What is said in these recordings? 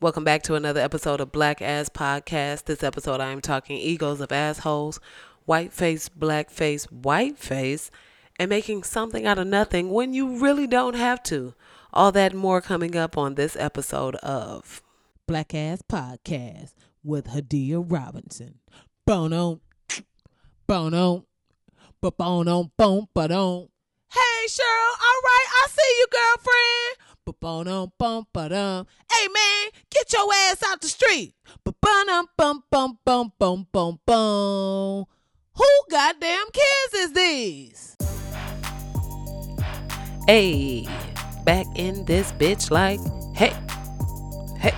Welcome back to another episode of Black Ass Podcast. This episode, I am talking egos of assholes, white face, black face, white face, and making something out of nothing when you really don't have to. All that more coming up on this episode of Black Ass Podcast with Hadia Robinson. Bono, bono, bono, ba don. Hey, Cheryl, all right, I see you, girlfriend. Hey, man, get your ass out the street. Who goddamn kids is these? Hey, back in this bitch like, hey, hey,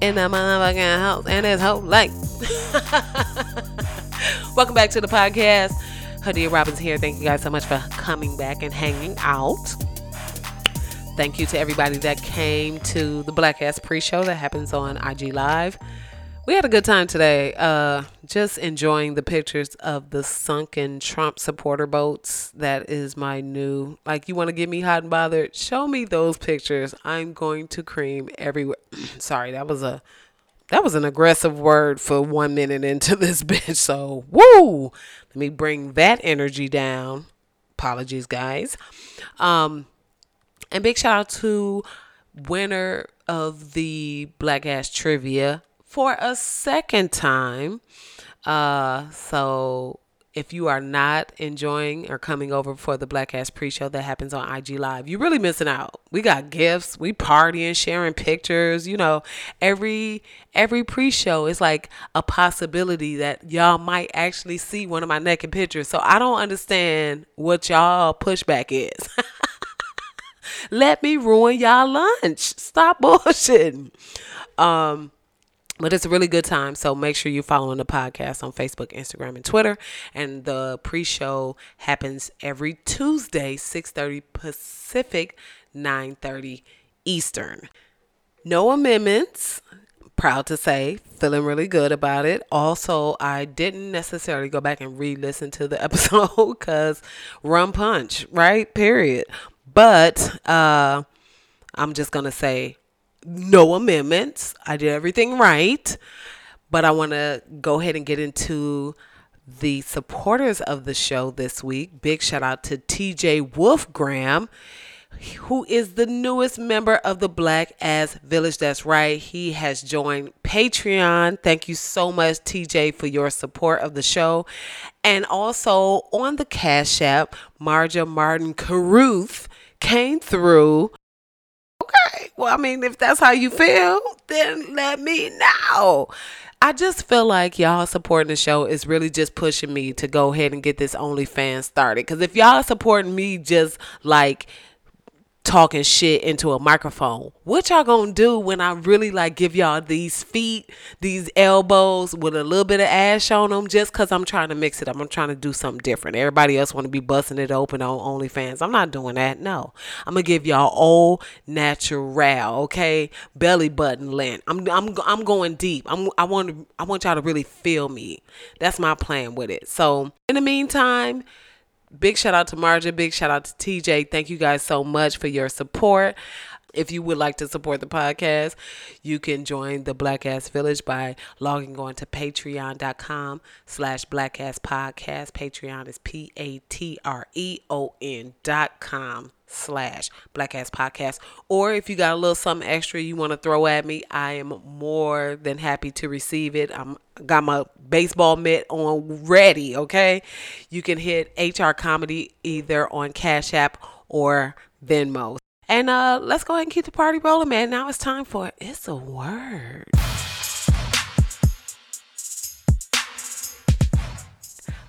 in the motherfucking house and his whole life. Welcome back to the podcast. Hadia Robbins here. Thank you guys so much for coming back and hanging out. Thank you to everybody that came to the Black Ass pre-show that happens on IG Live. We had a good time today. Uh, just enjoying the pictures of the sunken Trump supporter boats. That is my new. Like, you want to get me hot and bothered? Show me those pictures. I'm going to cream everywhere. Sorry, that was a that was an aggressive word for one minute into this bitch. So, woo! Let me bring that energy down. Apologies, guys. Um, and big shout out to winner of the Black Ass Trivia for a second time. Uh, so if you are not enjoying or coming over for the Black Ass pre-show that happens on IG Live, you're really missing out. We got gifts, we partying, sharing pictures. You know, every every pre-show is like a possibility that y'all might actually see one of my naked pictures. So I don't understand what y'all pushback is. Let me ruin y'all lunch. Stop bullshitting. Um, but it's a really good time. So make sure you're following the podcast on Facebook, Instagram, and Twitter. And the pre-show happens every Tuesday, 6:30 Pacific, 9:30 Eastern. No amendments. Proud to say, feeling really good about it. Also, I didn't necessarily go back and re-listen to the episode because rum punch, right? Period. But uh, I'm just gonna say no amendments. I did everything right. But I want to go ahead and get into the supporters of the show this week. Big shout out to TJ Wolfgram, who is the newest member of the Black Ass Village. That's right. He has joined Patreon. Thank you so much, TJ, for your support of the show. And also on the Cash App, Marja Martin Caruth came through okay, well, I mean, if that's how you feel, then let me know. I just feel like y'all supporting the show is really just pushing me to go ahead and get this OnlyFans started. Because if y'all supporting me just like talking shit into a microphone, what y'all gonna do when I really like give y'all these feet, these elbows with a little bit of ash on them just because I'm trying to mix it up? I'm trying to do something different. Everybody else want to be busting it open on OnlyFans. I'm not doing that. No, I'm gonna give y'all all natural, okay? Belly button length. I'm I'm I'm going deep. I'm I want I want y'all to really feel me. That's my plan with it. So in the meantime. Big shout out to Marja. Big shout out to TJ. Thank you guys so much for your support. If you would like to support the podcast, you can join the Black Ass Village by logging on to patreon.com slash black ass podcast. Patreon is P A T R E O N dot com slash black ass podcast. Or if you got a little something extra you want to throw at me, I am more than happy to receive it. I'm got my baseball mitt on ready, okay? You can hit HR Comedy either on Cash App or Venmo. And uh, let's go ahead and keep the party rolling, man. Now it's time for It's a Word.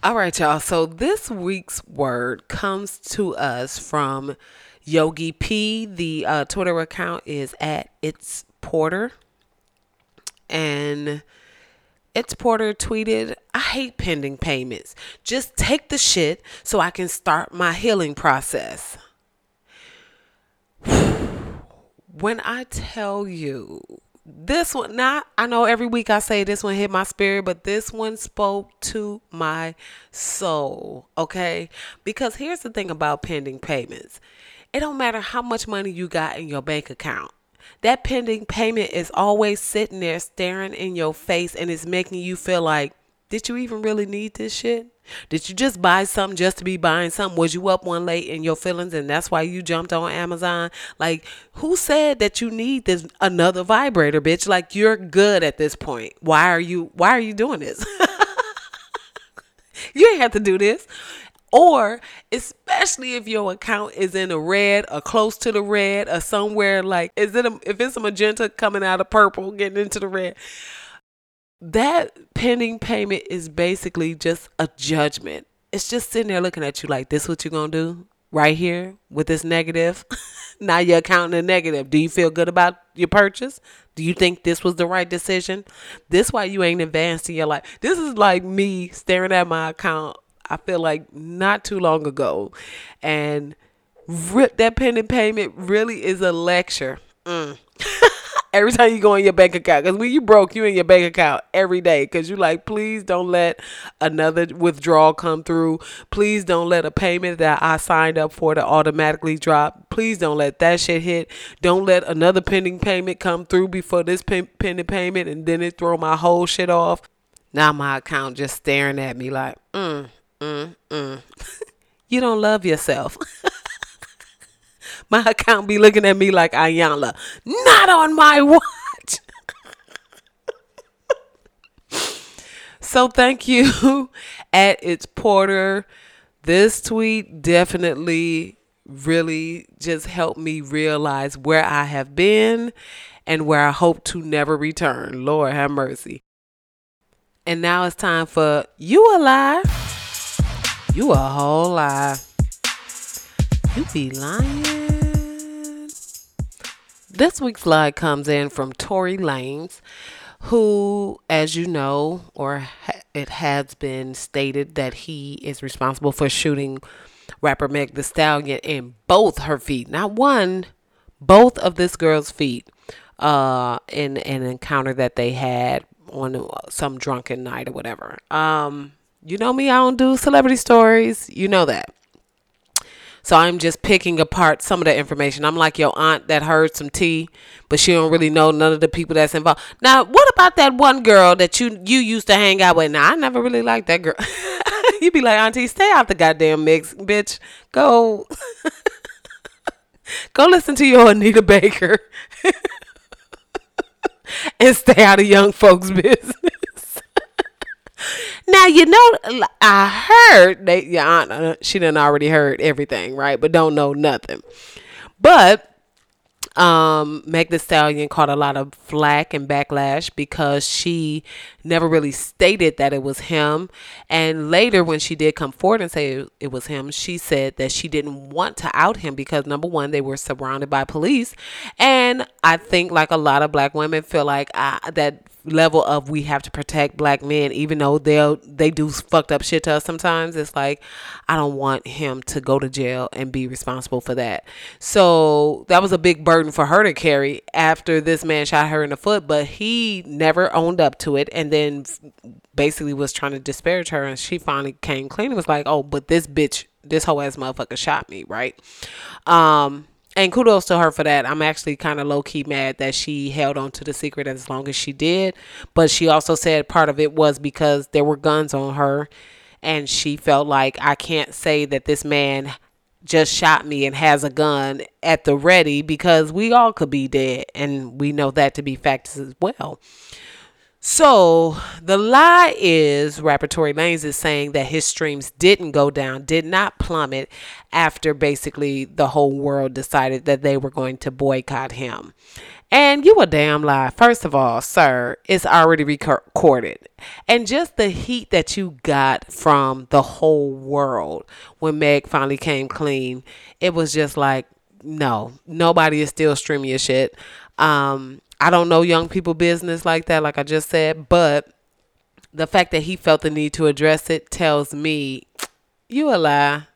All right, y'all. So this week's word comes to us from Yogi P. The uh, Twitter account is at It's Porter. And It's Porter tweeted, I hate pending payments. Just take the shit so I can start my healing process. When I tell you this one not I know every week I say this one hit my spirit, but this one spoke to my soul, okay? Because here's the thing about pending payments. It don't matter how much money you got in your bank account. that pending payment is always sitting there staring in your face and it's making you feel like, did you even really need this shit? Did you just buy something just to be buying something? Was you up one late in your feelings and that's why you jumped on Amazon? Like, who said that you need this another vibrator, bitch? Like you're good at this point. Why are you why are you doing this? you ain't have to do this. Or especially if your account is in the red or close to the red or somewhere like is it a, if it's a magenta coming out of purple getting into the red that pending payment is basically just a judgment. It's just sitting there looking at you like, this what you gonna do right here with this negative? now you're accounting a negative. Do you feel good about your purchase? Do you think this was the right decision? This why you ain't advanced in your life. This is like me staring at my account. I feel like not too long ago, and rip that pending payment really is a lecture. Mm. every time you go in your bank account. Because when you broke, you in your bank account every day. Because you like, please don't let another withdrawal come through. Please don't let a payment that I signed up for to automatically drop. Please don't let that shit hit. Don't let another pending payment come through before this pen- pending payment, and then it throw my whole shit off. Now my account just staring at me like, mm, mm, mm. you don't love yourself. my account be looking at me like Ayala. Not on my watch. so thank you at it's Porter. This tweet definitely really just helped me realize where I have been and where I hope to never return. Lord have mercy. And now it's time for You a Lie. You a whole lie. You be lying. This week's lie comes in from Tory Lanez, who, as you know, or it has been stated that he is responsible for shooting rapper Meg Thee Stallion in both her feet. Not one, both of this girl's feet uh, in an encounter that they had on some drunken night or whatever. Um, you know me, I don't do celebrity stories. You know that. So I'm just picking apart some of the information. I'm like your aunt that heard some tea, but she don't really know none of the people that's involved. Now, what about that one girl that you you used to hang out with? Now, I never really liked that girl. You'd be like, Auntie, stay out the goddamn mix, bitch. Go, go listen to your Anita Baker, and stay out of young folks' business. Now you know I heard that your aunt uh, she done already heard everything, right? But don't know nothing. But um Meg Thee Stallion caught a lot of flack and backlash because she never really stated that it was him. And later when she did come forward and say it was him, she said that she didn't want to out him because number one, they were surrounded by police. And I think like a lot of black women feel like I, that level of we have to protect black men even though they'll they do fucked up shit to us sometimes it's like i don't want him to go to jail and be responsible for that. So that was a big burden for her to carry after this man shot her in the foot but he never owned up to it and then basically was trying to disparage her and she finally came clean and was like oh but this bitch this whole ass motherfucker shot me right? Um and kudos to her for that. I'm actually kind of low key mad that she held on to the secret as long as she did. But she also said part of it was because there were guns on her, and she felt like I can't say that this man just shot me and has a gun at the ready because we all could be dead, and we know that to be facts as well. So the lie is rapper Tory Lanez is saying that his streams didn't go down, did not plummet after basically the whole world decided that they were going to boycott him. And you a damn lie. First of all, sir, it's already recorded. And just the heat that you got from the whole world when Meg finally came clean, it was just like, no, nobody is still streaming your shit. Um, I don't know young people business like that, like I just said, but the fact that he felt the need to address it tells me you a lie.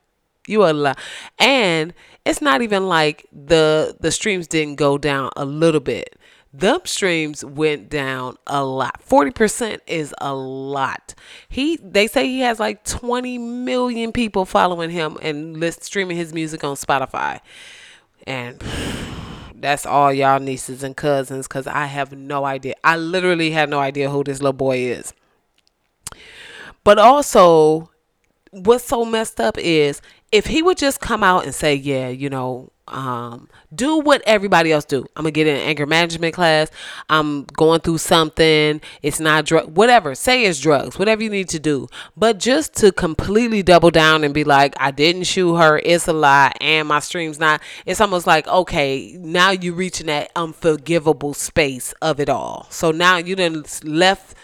You a lie. And it's not even like the the streams didn't go down a little bit. Them streams went down a lot. 40% is a lot. He they say he has like 20 million people following him and list streaming his music on Spotify. And that's all y'all nieces and cousins because I have no idea. I literally have no idea who this little boy is. But also, what's so messed up is if he would just come out and say, yeah, you know, um, do what everybody else do. I'm gonna get in an anger management class. I'm going through something. It's not drug, whatever. Say it's drugs, whatever you need to do. But just to completely double down and be like, I didn't shoot her. It's a lie, and my stream's not. It's almost like okay, now you're reaching that unforgivable space of it all. So now you done left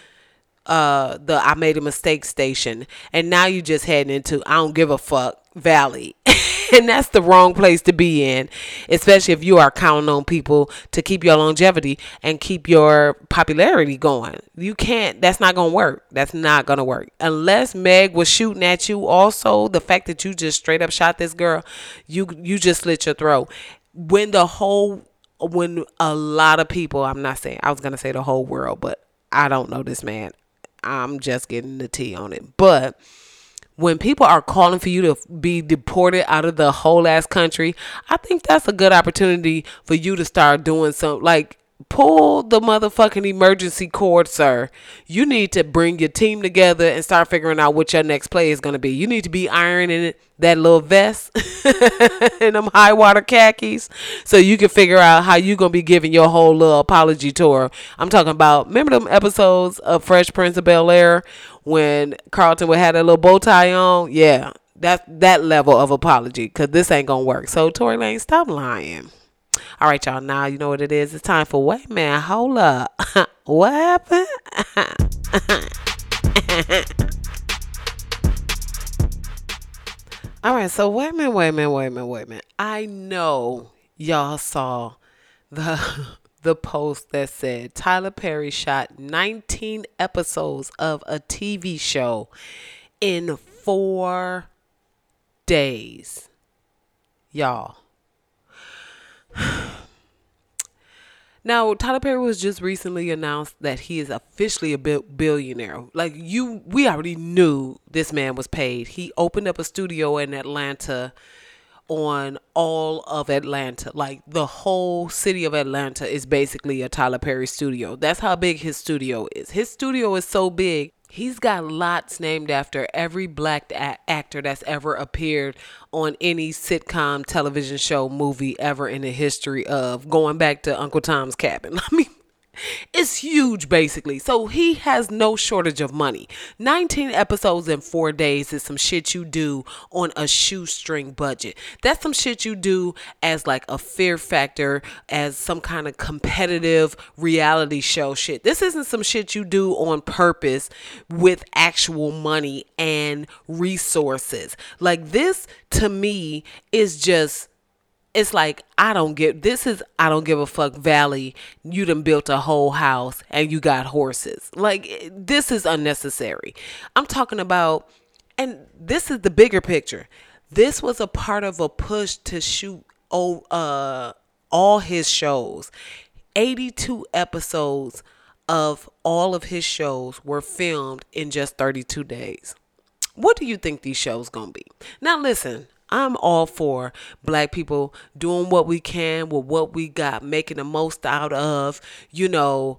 uh the I made a mistake station and now you just heading into I don't give a fuck valley. and that's the wrong place to be in, especially if you are counting on people to keep your longevity and keep your popularity going. You can't that's not going to work. That's not going to work. Unless Meg was shooting at you also, the fact that you just straight up shot this girl, you you just slit your throat. When the whole when a lot of people, I'm not saying I was going to say the whole world, but I don't know this man. I'm just getting the tea on it. But when people are calling for you to be deported out of the whole ass country, I think that's a good opportunity for you to start doing some like pull the motherfucking emergency cord, sir. You need to bring your team together and start figuring out what your next play is going to be. You need to be ironing that little vest and them high water khakis so you can figure out how you going to be giving your whole little apology tour. I'm talking about, remember them episodes of Fresh Prince of Bel Air when Carlton would have that little bow tie on? Yeah, that, that level of apology because this ain't to work. So, Tory Lane, stop lying. All right, y'all. Now you know what it is. It's time for wait, man. Hold up. what happened? All right. So wait a minute. Wait a minute. Wait a minute. Wait a minute. I know y'all saw the the post that said Tyler Perry shot 19 episodes of a TV show in four days. Y'all now, Tyler Perry was just recently announced that he is officially a billionaire. Like you, we already knew this man was paid. He opened up a studio in Atlanta on all of Atlanta. Like the whole city of Atlanta is basically a Tyler Perry studio. That's how big his studio is. His studio is so big He's got lots named after every black a- actor that's ever appeared on any sitcom, television show, movie ever in the history of going back to Uncle Tom's Cabin. I mean, it's huge, basically. So he has no shortage of money. 19 episodes in four days is some shit you do on a shoestring budget. That's some shit you do as like a fear factor, as some kind of competitive reality show shit. This isn't some shit you do on purpose with actual money and resources. Like this to me is just it's like I don't get this is I don't give a fuck valley. You done built a whole house and you got horses. Like this is unnecessary. I'm talking about and this is the bigger picture. This was a part of a push to shoot oh uh all his shows. 82 episodes of all of his shows were filmed in just 32 days. What do you think these shows going to be? Now listen, I'm all for black people doing what we can with what we got, making the most out of, you know,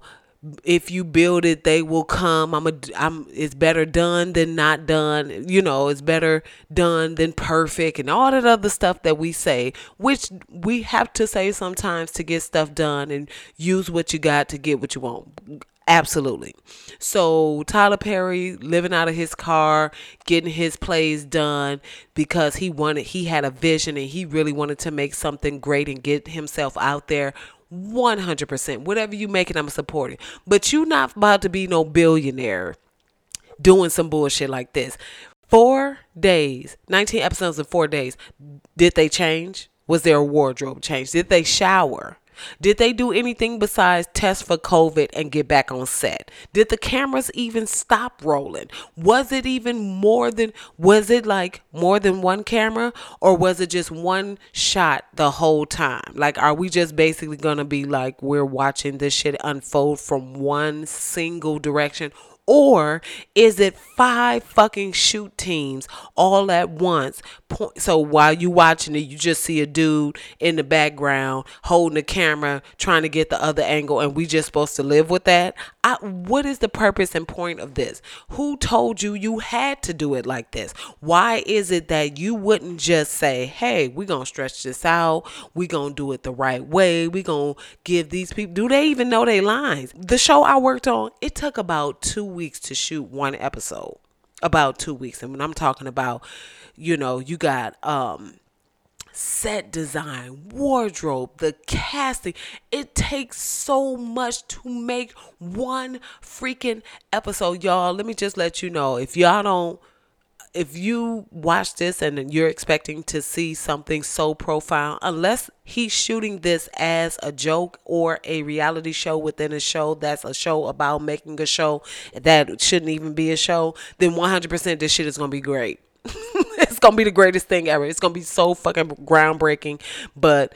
if you build it they will come. I'm a i'm it's better done than not done. You know it's better done than perfect and all that other stuff that we say which we have to say sometimes to get stuff done and use what you got to get what you want Absolutely. So Tyler Perry living out of his car, getting his plays done because he wanted he had a vision and he really wanted to make something great and get himself out there 100%. Whatever you making, I'm supporting. But you not about to be no billionaire doing some bullshit like this. 4 days, 19 episodes in 4 days. Did they change? Was there a wardrobe change? Did they shower? Did they do anything besides test for COVID and get back on set? Did the cameras even stop rolling? Was it even more than, was it like more than one camera or was it just one shot the whole time? Like, are we just basically going to be like, we're watching this shit unfold from one single direction? Or is it five fucking shoot teams all at once? So while you watching it, you just see a dude in the background holding the camera, trying to get the other angle, and we just supposed to live with that? I, what is the purpose and point of this? Who told you you had to do it like this? Why is it that you wouldn't just say, "Hey, we're gonna stretch this out. We're gonna do it the right way. We're gonna give these people." Do they even know their lines? The show I worked on, it took about two weeks to shoot one episode. About two weeks, and when I'm talking about, you know, you got um set design, wardrobe, the casting. It takes so much to make one freaking episode, y'all. Let me just let you know if y'all don't if you watch this and you're expecting to see something so profound, unless he's shooting this as a joke or a reality show within a show that's a show about making a show that shouldn't even be a show, then 100% this shit is going to be great. it's gonna be the greatest thing ever. It's gonna be so fucking groundbreaking. But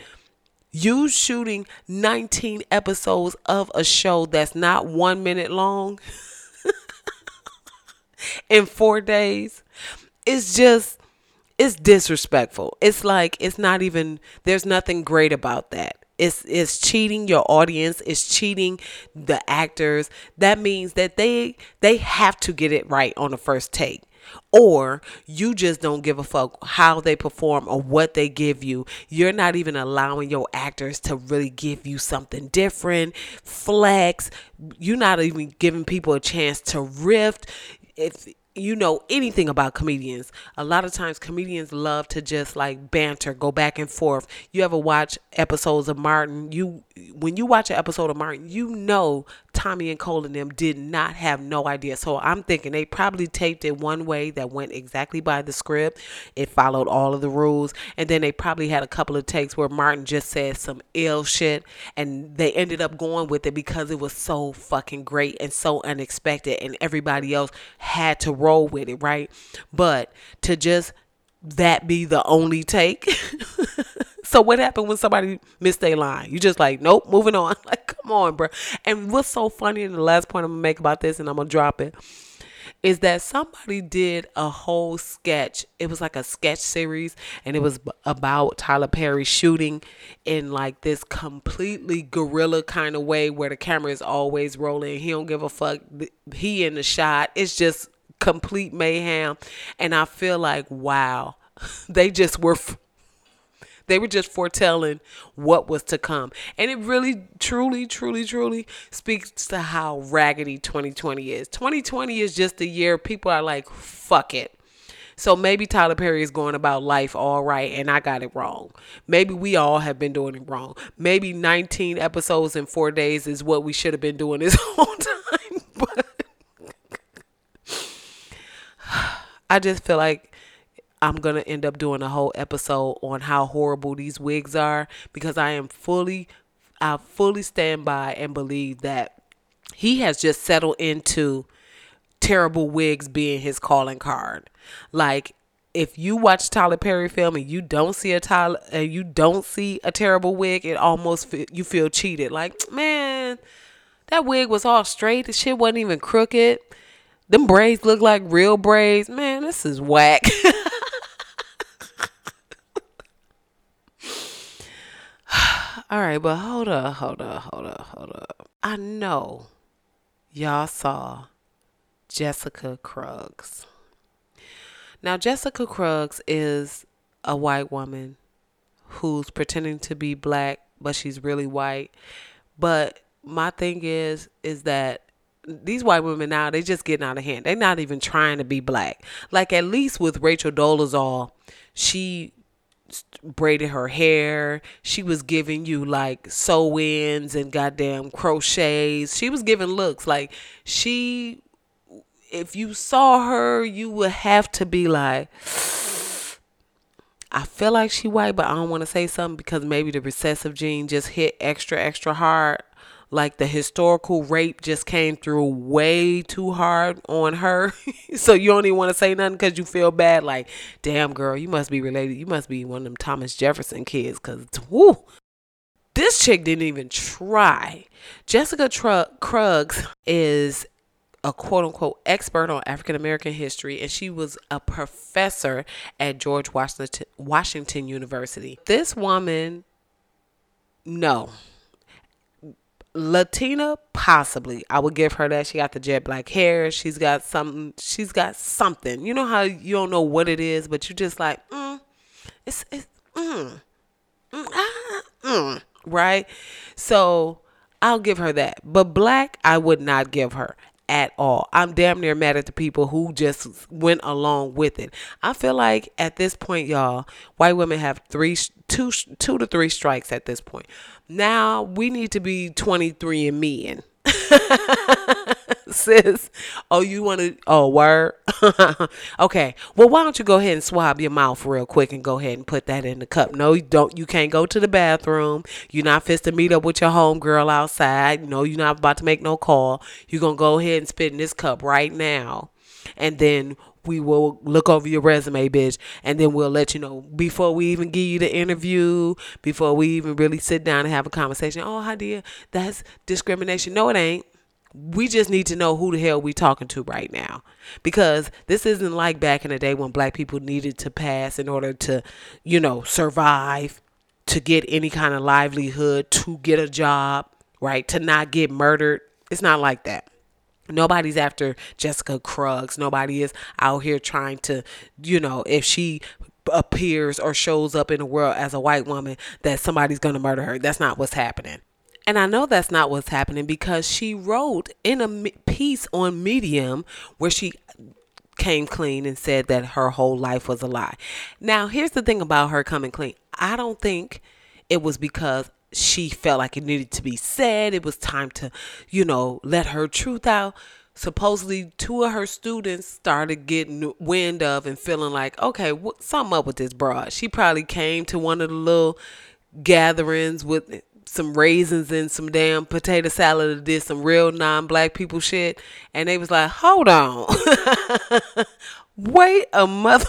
you shooting 19 episodes of a show that's not one minute long in four days, it's just it's disrespectful. It's like it's not even there's nothing great about that. It's it's cheating your audience, it's cheating the actors. That means that they they have to get it right on the first take or you just don't give a fuck how they perform or what they give you. You're not even allowing your actors to really give you something different, flex. You're not even giving people a chance to riff. If you know anything about comedians, a lot of times comedians love to just like banter, go back and forth. You ever watch episodes of Martin? You when you watch an episode of Martin, you know Tommy and Cole and them did not have no idea. So I'm thinking they probably taped it one way that went exactly by the script. It followed all of the rules. And then they probably had a couple of takes where Martin just said some ill shit and they ended up going with it because it was so fucking great and so unexpected and everybody else had to roll with it, right? But to just that be the only take So what happened when somebody missed a line? You just like, nope, moving on. Like, come on, bro. And what's so funny, and the last point I'm gonna make about this, and I'm gonna drop it, is that somebody did a whole sketch. It was like a sketch series, and it was about Tyler Perry shooting in like this completely guerrilla kind of way, where the camera is always rolling. He don't give a fuck. He in the shot. It's just complete mayhem, and I feel like wow, they just were. F- they were just foretelling what was to come. And it really, truly, truly, truly speaks to how raggedy 2020 is. 2020 is just a year people are like, fuck it. So maybe Tyler Perry is going about life all right and I got it wrong. Maybe we all have been doing it wrong. Maybe 19 episodes in four days is what we should have been doing this whole time. But I just feel like I'm going to end up doing a whole episode on how horrible these wigs are because I am fully I fully stand by and believe that he has just settled into terrible wigs being his calling card. Like if you watch Tyler Perry film and you don't see a Tyler and you don't see a terrible wig, it almost you feel cheated. Like, man, that wig was all straight. The shit wasn't even crooked. Them braids look like real braids. Man, this is whack. All right, but hold up, hold up, hold up, hold up. I know y'all saw Jessica Krugs. Now, Jessica Krugs is a white woman who's pretending to be black, but she's really white. But my thing is, is that these white women now they just getting out of hand. They're not even trying to be black. Like at least with Rachel Dolezal, she braided her hair. She was giving you like sew ins and goddamn crochets. She was giving looks like she. If you saw her, you would have to be like, I feel like she white, but I don't want to say something because maybe the recessive gene just hit extra, extra hard like the historical rape just came through way too hard on her. so you don't even want to say nothing because you feel bad. Like, damn, girl, you must be related. You must be one of them Thomas Jefferson kids because, whoo. This chick didn't even try. Jessica Tr- Krugs is a quote unquote expert on African American history, and she was a professor at George Washington, Washington University. This woman, no. Latina, possibly. I would give her that. She got the jet black hair. She's got something. She's got something. You know how you don't know what it is, but you just like, mm, it's, it's, mm, mm, ah, mm, right? So I'll give her that. But black, I would not give her at all. I'm damn near mad at the people who just went along with it. I feel like at this point, y'all, white women have three, two, two to three strikes at this point. Now we need to be 23 and me and sis. Oh, you want to? Oh, word. okay. Well, why don't you go ahead and swab your mouth real quick and go ahead and put that in the cup? No, you don't. You can't go to the bathroom. You're not fit to meet up with your homegirl outside. No, you're not about to make no call. You're gonna go ahead and spit in this cup right now, and then we will look over your resume, bitch, and then we'll let you know before we even give you the interview, before we even really sit down and have a conversation. Oh, Hadia, that's discrimination. No, it ain't we just need to know who the hell we talking to right now because this isn't like back in the day when black people needed to pass in order to you know survive to get any kind of livelihood to get a job right to not get murdered it's not like that Nobody's after Jessica Krugs. Nobody is out here trying to, you know, if she appears or shows up in the world as a white woman, that somebody's going to murder her. That's not what's happening. And I know that's not what's happening because she wrote in a piece on Medium where she came clean and said that her whole life was a lie. Now, here's the thing about her coming clean. I don't think it was because she felt like it needed to be said. It was time to, you know, let her truth out. Supposedly, two of her students started getting wind of and feeling like, okay, what, something up with this broad. She probably came to one of the little gatherings with some raisins and some damn potato salad and did some real non-black people shit. And they was like hold on. Wait a mother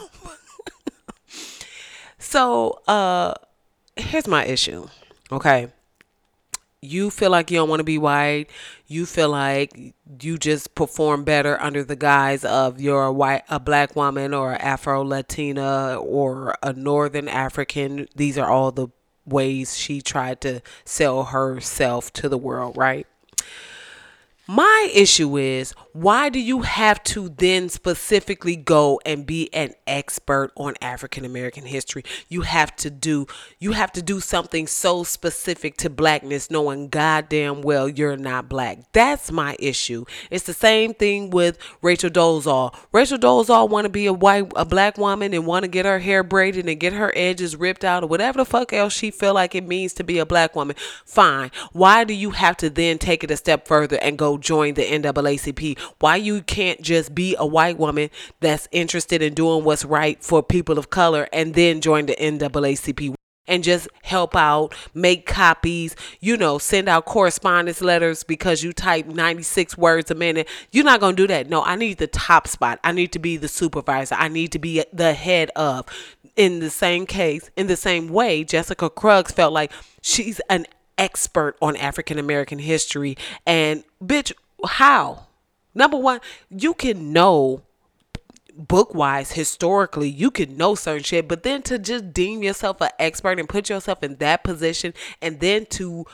so uh here's my issue okay? You feel like you don't want to be white. You feel like you just perform better under the guise of you're a white a black woman or afro latina or a northern african. These are all the ways she tried to sell herself to the world, right? My issue is why do you have to then specifically go and be an expert on African American history? You have to do you have to do something so specific to blackness knowing goddamn well you're not black. That's my issue. It's the same thing with Rachel Dolezal. Rachel Dolezal want to be a white a black woman and want to get her hair braided and get her edges ripped out or whatever the fuck else she feel like it means to be a black woman. Fine. Why do you have to then take it a step further and go join the NAACP. Why you can't just be a white woman that's interested in doing what's right for people of color and then join the NAACP and just help out, make copies, you know, send out correspondence letters because you type 96 words a minute. You're not going to do that. No, I need the top spot. I need to be the supervisor. I need to be the head of. In the same case, in the same way, Jessica Krugs felt like she's an expert on African American history. And bitch, how? Number one, you can know book wise, historically, you can know certain shit, but then to just deem yourself an expert and put yourself in that position and then to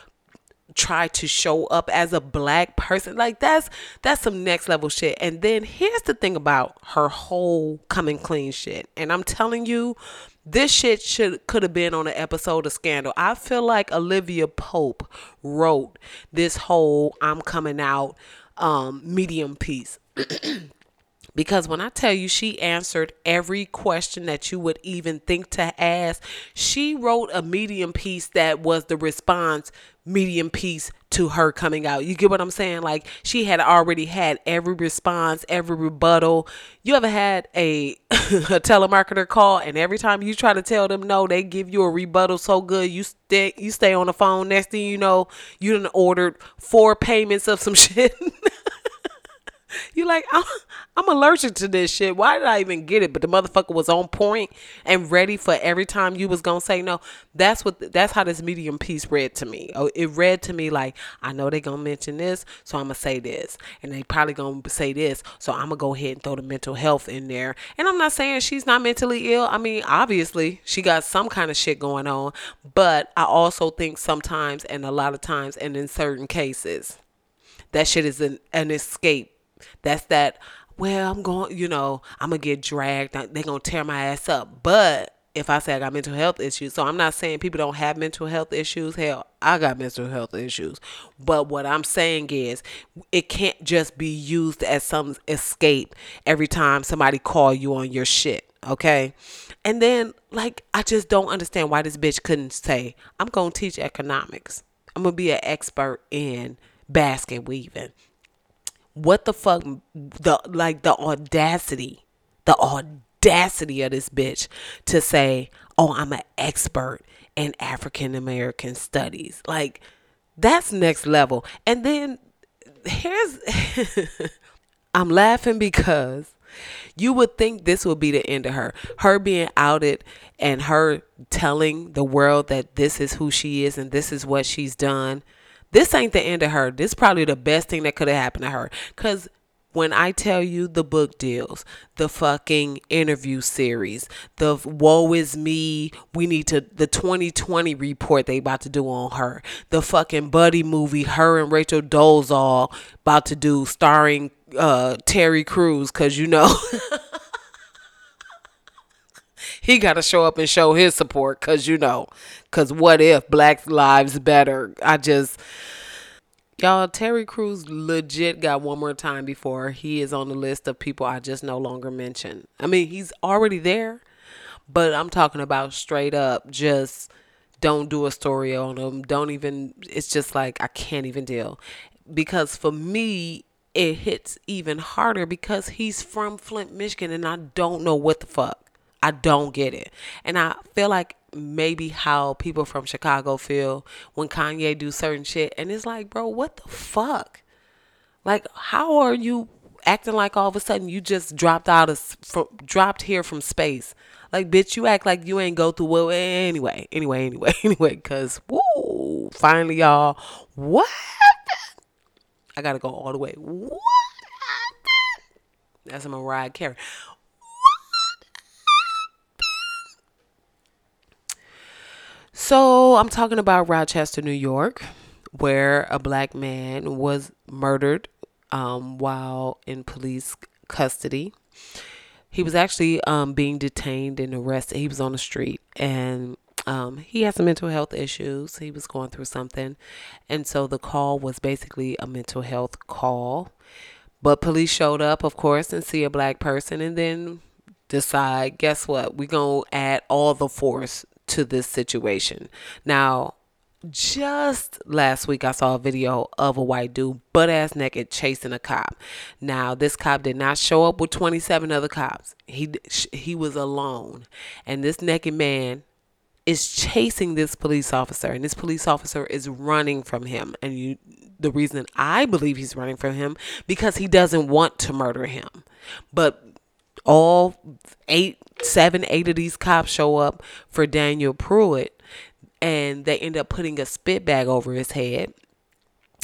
try to show up as a black person like that's that's some next level shit and then here's the thing about her whole coming clean shit and i'm telling you this shit should could have been on an episode of Scandal. I feel like Olivia Pope wrote this whole I'm coming out um, medium piece. because when I tell you she answered every question that you would even think to ask, she wrote a medium piece that was the response medium piece to her coming out. You get what I'm saying? Like she had already had every response, every rebuttal. You ever had a, a telemarketer call and every time you try to tell them no, they give you a rebuttal so good you stay you stay on the phone. Next thing you know, you done ordered four payments of some shit. You like I'm, I'm allergic to this shit. Why did I even get it? But the motherfucker was on point and ready for every time you was gonna say no. That's what that's how this medium piece read to me. Oh, it read to me like I know they gonna mention this, so I'm gonna say this, and they probably gonna say this, so I'm gonna go ahead and throw the mental health in there. And I'm not saying she's not mentally ill. I mean, obviously she got some kind of shit going on, but I also think sometimes and a lot of times and in certain cases that shit is an, an escape. That's that, well, I'm going, you know, I'm going to get dragged. Uh, They're going to tear my ass up. But if I say I got mental health issues, so I'm not saying people don't have mental health issues. Hell, I got mental health issues. But what I'm saying is it can't just be used as some escape every time somebody call you on your shit. Okay. And then like I just don't understand why this bitch couldn't say, I'm gonna teach economics. I'm gonna be an expert in basket weaving. What the fuck? The like the audacity, the audacity of this bitch to say, "Oh, I'm an expert in African American studies." Like that's next level. And then here's I'm laughing because you would think this would be the end of her. Her being outed and her telling the world that this is who she is and this is what she's done this ain't the end of her. This is probably the best thing that could have happened to her. Cause when I tell you the book deals, the fucking interview series, the woe is me, we need to the 2020 report they about to do on her, the fucking buddy movie her and Rachel Dolezal about to do starring uh Terry Crews cuz you know he got to show up and show his support because you know because what if black lives better? I just y'all terry crews legit got one more time before he is on the list of people i just no longer mention. I mean he's already there but i'm talking about straight up just don't do a story on him. Don't even it's just like i can't even deal. Because for me it hits even harder because he's from flint michigan and i don't know what the fuck I don't get it. And I feel like maybe how people from Chicago feel when Kanye do certain shit and it's like, bro, what the fuck? Like how are you acting like all of a sudden you just dropped out of from dropped here from space? Like bitch, you act like you ain't go through well anyway. Anyway, anyway, anyway cuz woo, finally y'all, what? I got to go all the way. What? That's a Mariah Carey. So I'm talking about Rochester, New York, where a black man was murdered um, while in police custody. He was actually um, being detained and arrested. He was on the street and um, he had some mental health issues. He was going through something. And so the call was basically a mental health call. But police showed up, of course, and see a black person and then decide guess what? We're going to add all the force to this situation. Now, just last week I saw a video of a white dude butt ass naked chasing a cop. Now this cop did not show up with 27 other cops. He he was alone. And this naked man is chasing this police officer and this police officer is running from him and you the reason I believe he's running from him because he doesn't want to murder him. But all eight, seven, eight of these cops show up for Daniel Prude, and they end up putting a spit bag over his head.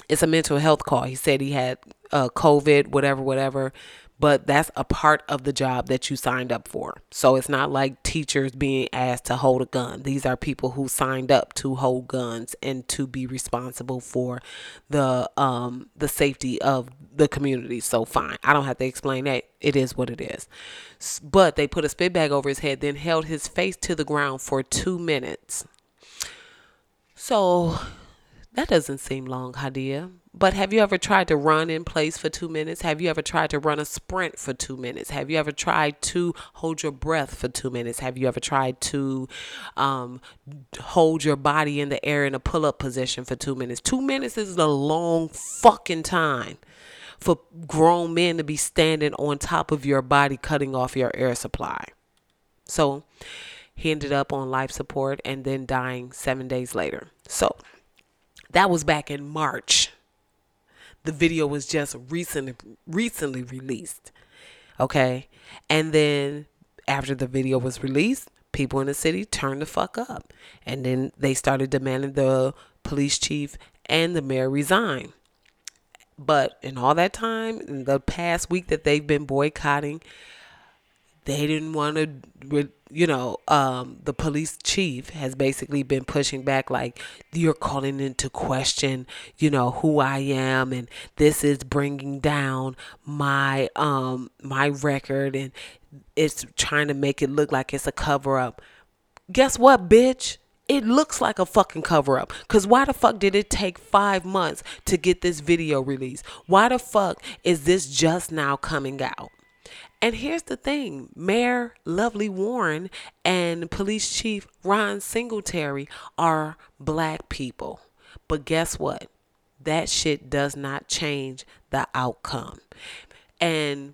It's a mental health call. He said he had uh, COVID, whatever, whatever but that's a part of the job that you signed up for. So it's not like teachers being asked to hold a gun. These are people who signed up to hold guns and to be responsible for the um the safety of the community. So fine. I don't have to explain that. It is what it is. But they put a spit bag over his head, then held his face to the ground for 2 minutes. So that doesn't seem long, Hadia. But have you ever tried to run in place for two minutes? Have you ever tried to run a sprint for two minutes? Have you ever tried to hold your breath for two minutes? Have you ever tried to um, hold your body in the air in a pull up position for two minutes? Two minutes is a long fucking time for grown men to be standing on top of your body, cutting off your air supply. So he ended up on life support and then dying seven days later. So that was back in March the video was just recently recently released. Okay? And then after the video was released, people in the city turned the fuck up. And then they started demanding the police chief and the mayor resign. But in all that time, in the past week that they've been boycotting, they didn't want to, you know, um, the police chief has basically been pushing back like, you're calling into question, you know, who I am, and this is bringing down my um my record, and it's trying to make it look like it's a cover up. Guess what, bitch? It looks like a fucking cover up. Because why the fuck did it take five months to get this video released? Why the fuck is this just now coming out? And here's the thing Mayor Lovely Warren and Police Chief Ron Singletary are black people. But guess what? That shit does not change the outcome. And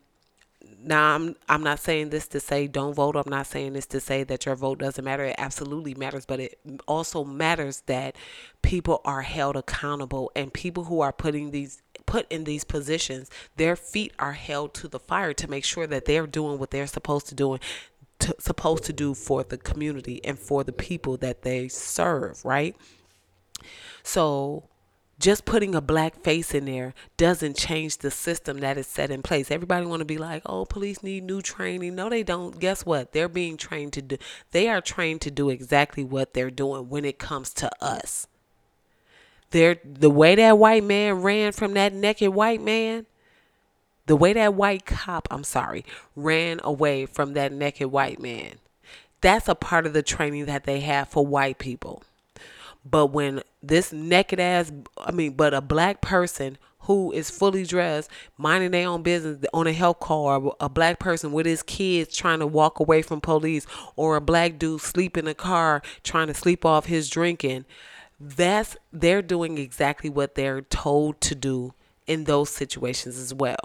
now I'm I'm not saying this to say don't vote. I'm not saying this to say that your vote doesn't matter. It absolutely matters, but it also matters that people are held accountable and people who are putting these put in these positions, their feet are held to the fire to make sure that they're doing what they're supposed to do to, supposed to do for the community and for the people that they serve, right? So just putting a black face in there doesn't change the system that is set in place. Everybody want to be like, "Oh, police need new training." No, they don't. Guess what? They're being trained to do they are trained to do exactly what they're doing when it comes to us. The way that white man ran from that naked white man, the way that white cop, I'm sorry, ran away from that naked white man. That's a part of the training that they have for white people. But when this naked ass, I mean, but a black person who is fully dressed, minding their own business on a health car, a black person with his kids trying to walk away from police, or a black dude sleep in a car trying to sleep off his drinking, that's they're doing exactly what they're told to do in those situations as well.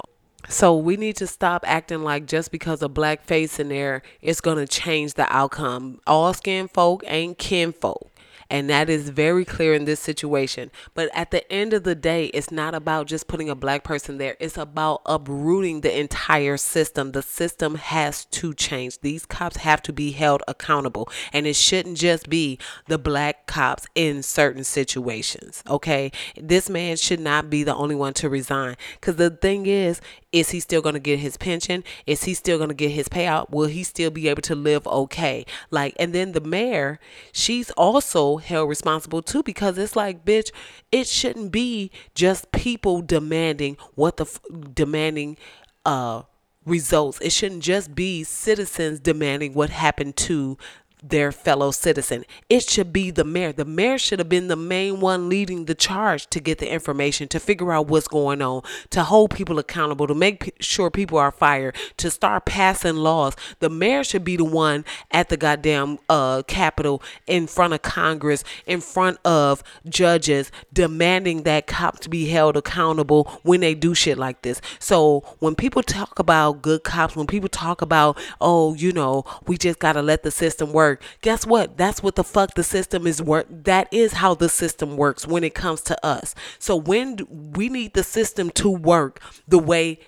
So we need to stop acting like just because a black face in there is gonna change the outcome. All skin folk ain't kin folk. And that is very clear in this situation. But at the end of the day, it's not about just putting a black person there. It's about uprooting the entire system. The system has to change. These cops have to be held accountable. And it shouldn't just be the black cops in certain situations. Okay. This man should not be the only one to resign. Because the thing is, is he still going to get his pension? Is he still going to get his payout? Will he still be able to live okay? Like, and then the mayor, she's also held responsible too because it's like, bitch, it shouldn't be just people demanding what the f- demanding uh results. It shouldn't just be citizens demanding what happened to their fellow citizen. It should be the mayor. The mayor should have been the main one leading the charge to get the information, to figure out what's going on, to hold people accountable, to make p- sure people are fired, to start passing laws. The mayor should be the one at the goddamn uh, Capitol in front of Congress, in front of judges, demanding that cops be held accountable when they do shit like this. So when people talk about good cops, when people talk about, oh, you know, we just got to let the system work work. Guess what? That's what the fuck the system is work. That is how the system works when it comes to us. So when we need the system to work the way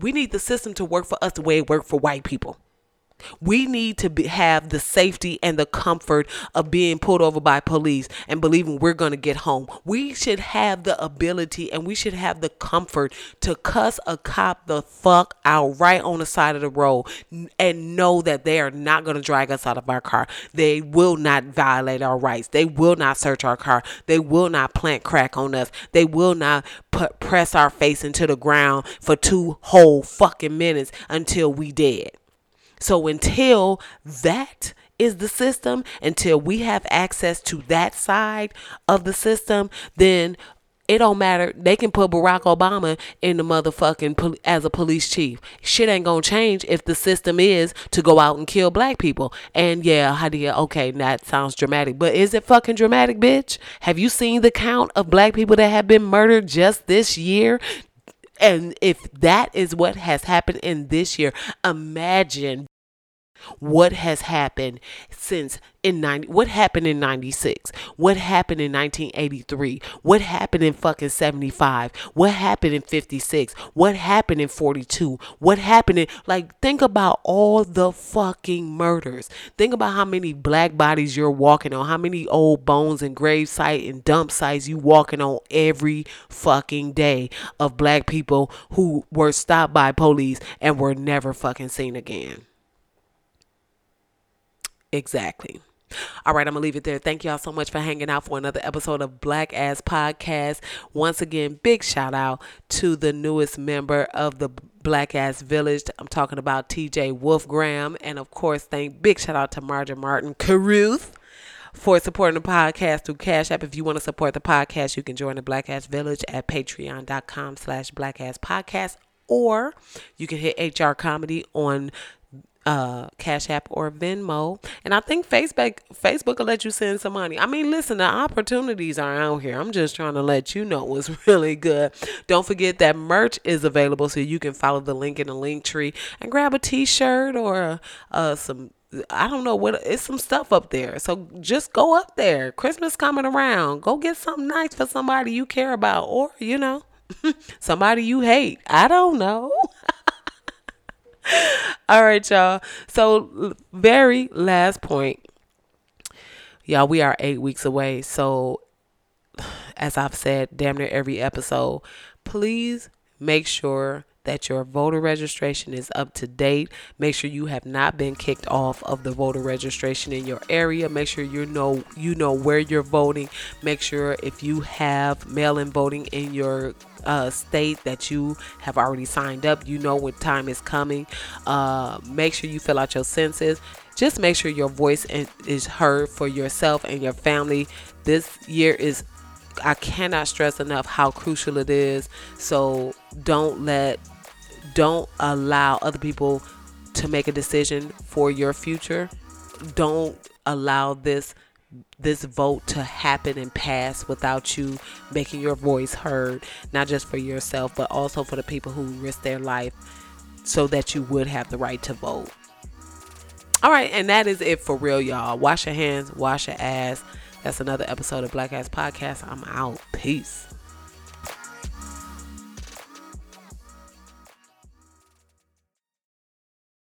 we need the system to work for us the way it worked for white people. We need to be, have the safety and the comfort of being pulled over by police and believing we're going to get home. We should have the ability and we should have the comfort to cuss a cop the fuck out right on the side of the road and know that they are not going to drag us out of our car. They will not violate our rights. They will not search our car. They will not plant crack on us. They will not put, press our face into the ground for two whole fucking minutes until we dead. So until that is the system, until we have access to that side of the system, then it don't matter. They can put Barack Obama in the motherfucking pol- as a police chief. Shit ain't gonna change if the system is to go out and kill black people. And yeah, Hadia, okay, that sounds dramatic, but is it fucking dramatic, bitch? Have you seen the count of black people that have been murdered just this year? And if that is what has happened in this year, imagine what has happened since in 90 what happened in 96 what happened in 1983 what happened in fucking 75 what happened in 56 what happened in 42 what happened in like think about all the fucking murders. Think about how many black bodies you're walking on how many old bones and grave site and dump sites you walking on every fucking day of black people who were stopped by police and were never fucking seen again Exactly. All right, I'm gonna leave it there. Thank y'all so much for hanging out for another episode of Black Ass Podcast. Once again, big shout out to the newest member of the Black Ass Village. I'm talking about TJ Wolfgram, and of course, thank big shout out to Marja Martin Caruth for supporting the podcast through Cash App. If you want to support the podcast, you can join the Black Ass Village at patreon.com slash black ass podcast or you can hit HR Comedy on uh, Cash App or Venmo. And I think Facebook Facebook will let you send some money. I mean, listen, the opportunities are out here. I'm just trying to let you know what's really good. Don't forget that merch is available so you can follow the link in the link tree and grab a t-shirt or uh, some I don't know what it's some stuff up there. So just go up there. Christmas coming around. Go get something nice for somebody you care about or, you know, somebody you hate. I don't know. All right, y'all. So, very last point. Y'all, we are eight weeks away. So, as I've said, damn near every episode, please make sure that your voter registration is up to date. Make sure you have not been kicked off of the voter registration in your area. Make sure you know you know where you're voting. Make sure if you have mail-in voting in your uh, state that you have already signed up, you know when time is coming. Uh, make sure you fill out your census. Just make sure your voice is heard for yourself and your family. This year is I cannot stress enough how crucial it is. So don't let don't allow other people to make a decision for your future. Don't allow this this vote to happen and pass without you making your voice heard, not just for yourself, but also for the people who risk their life so that you would have the right to vote. All right, and that is it for real, y'all. Wash your hands, wash your ass. That's another episode of Black Ass Podcast. I'm out. Peace.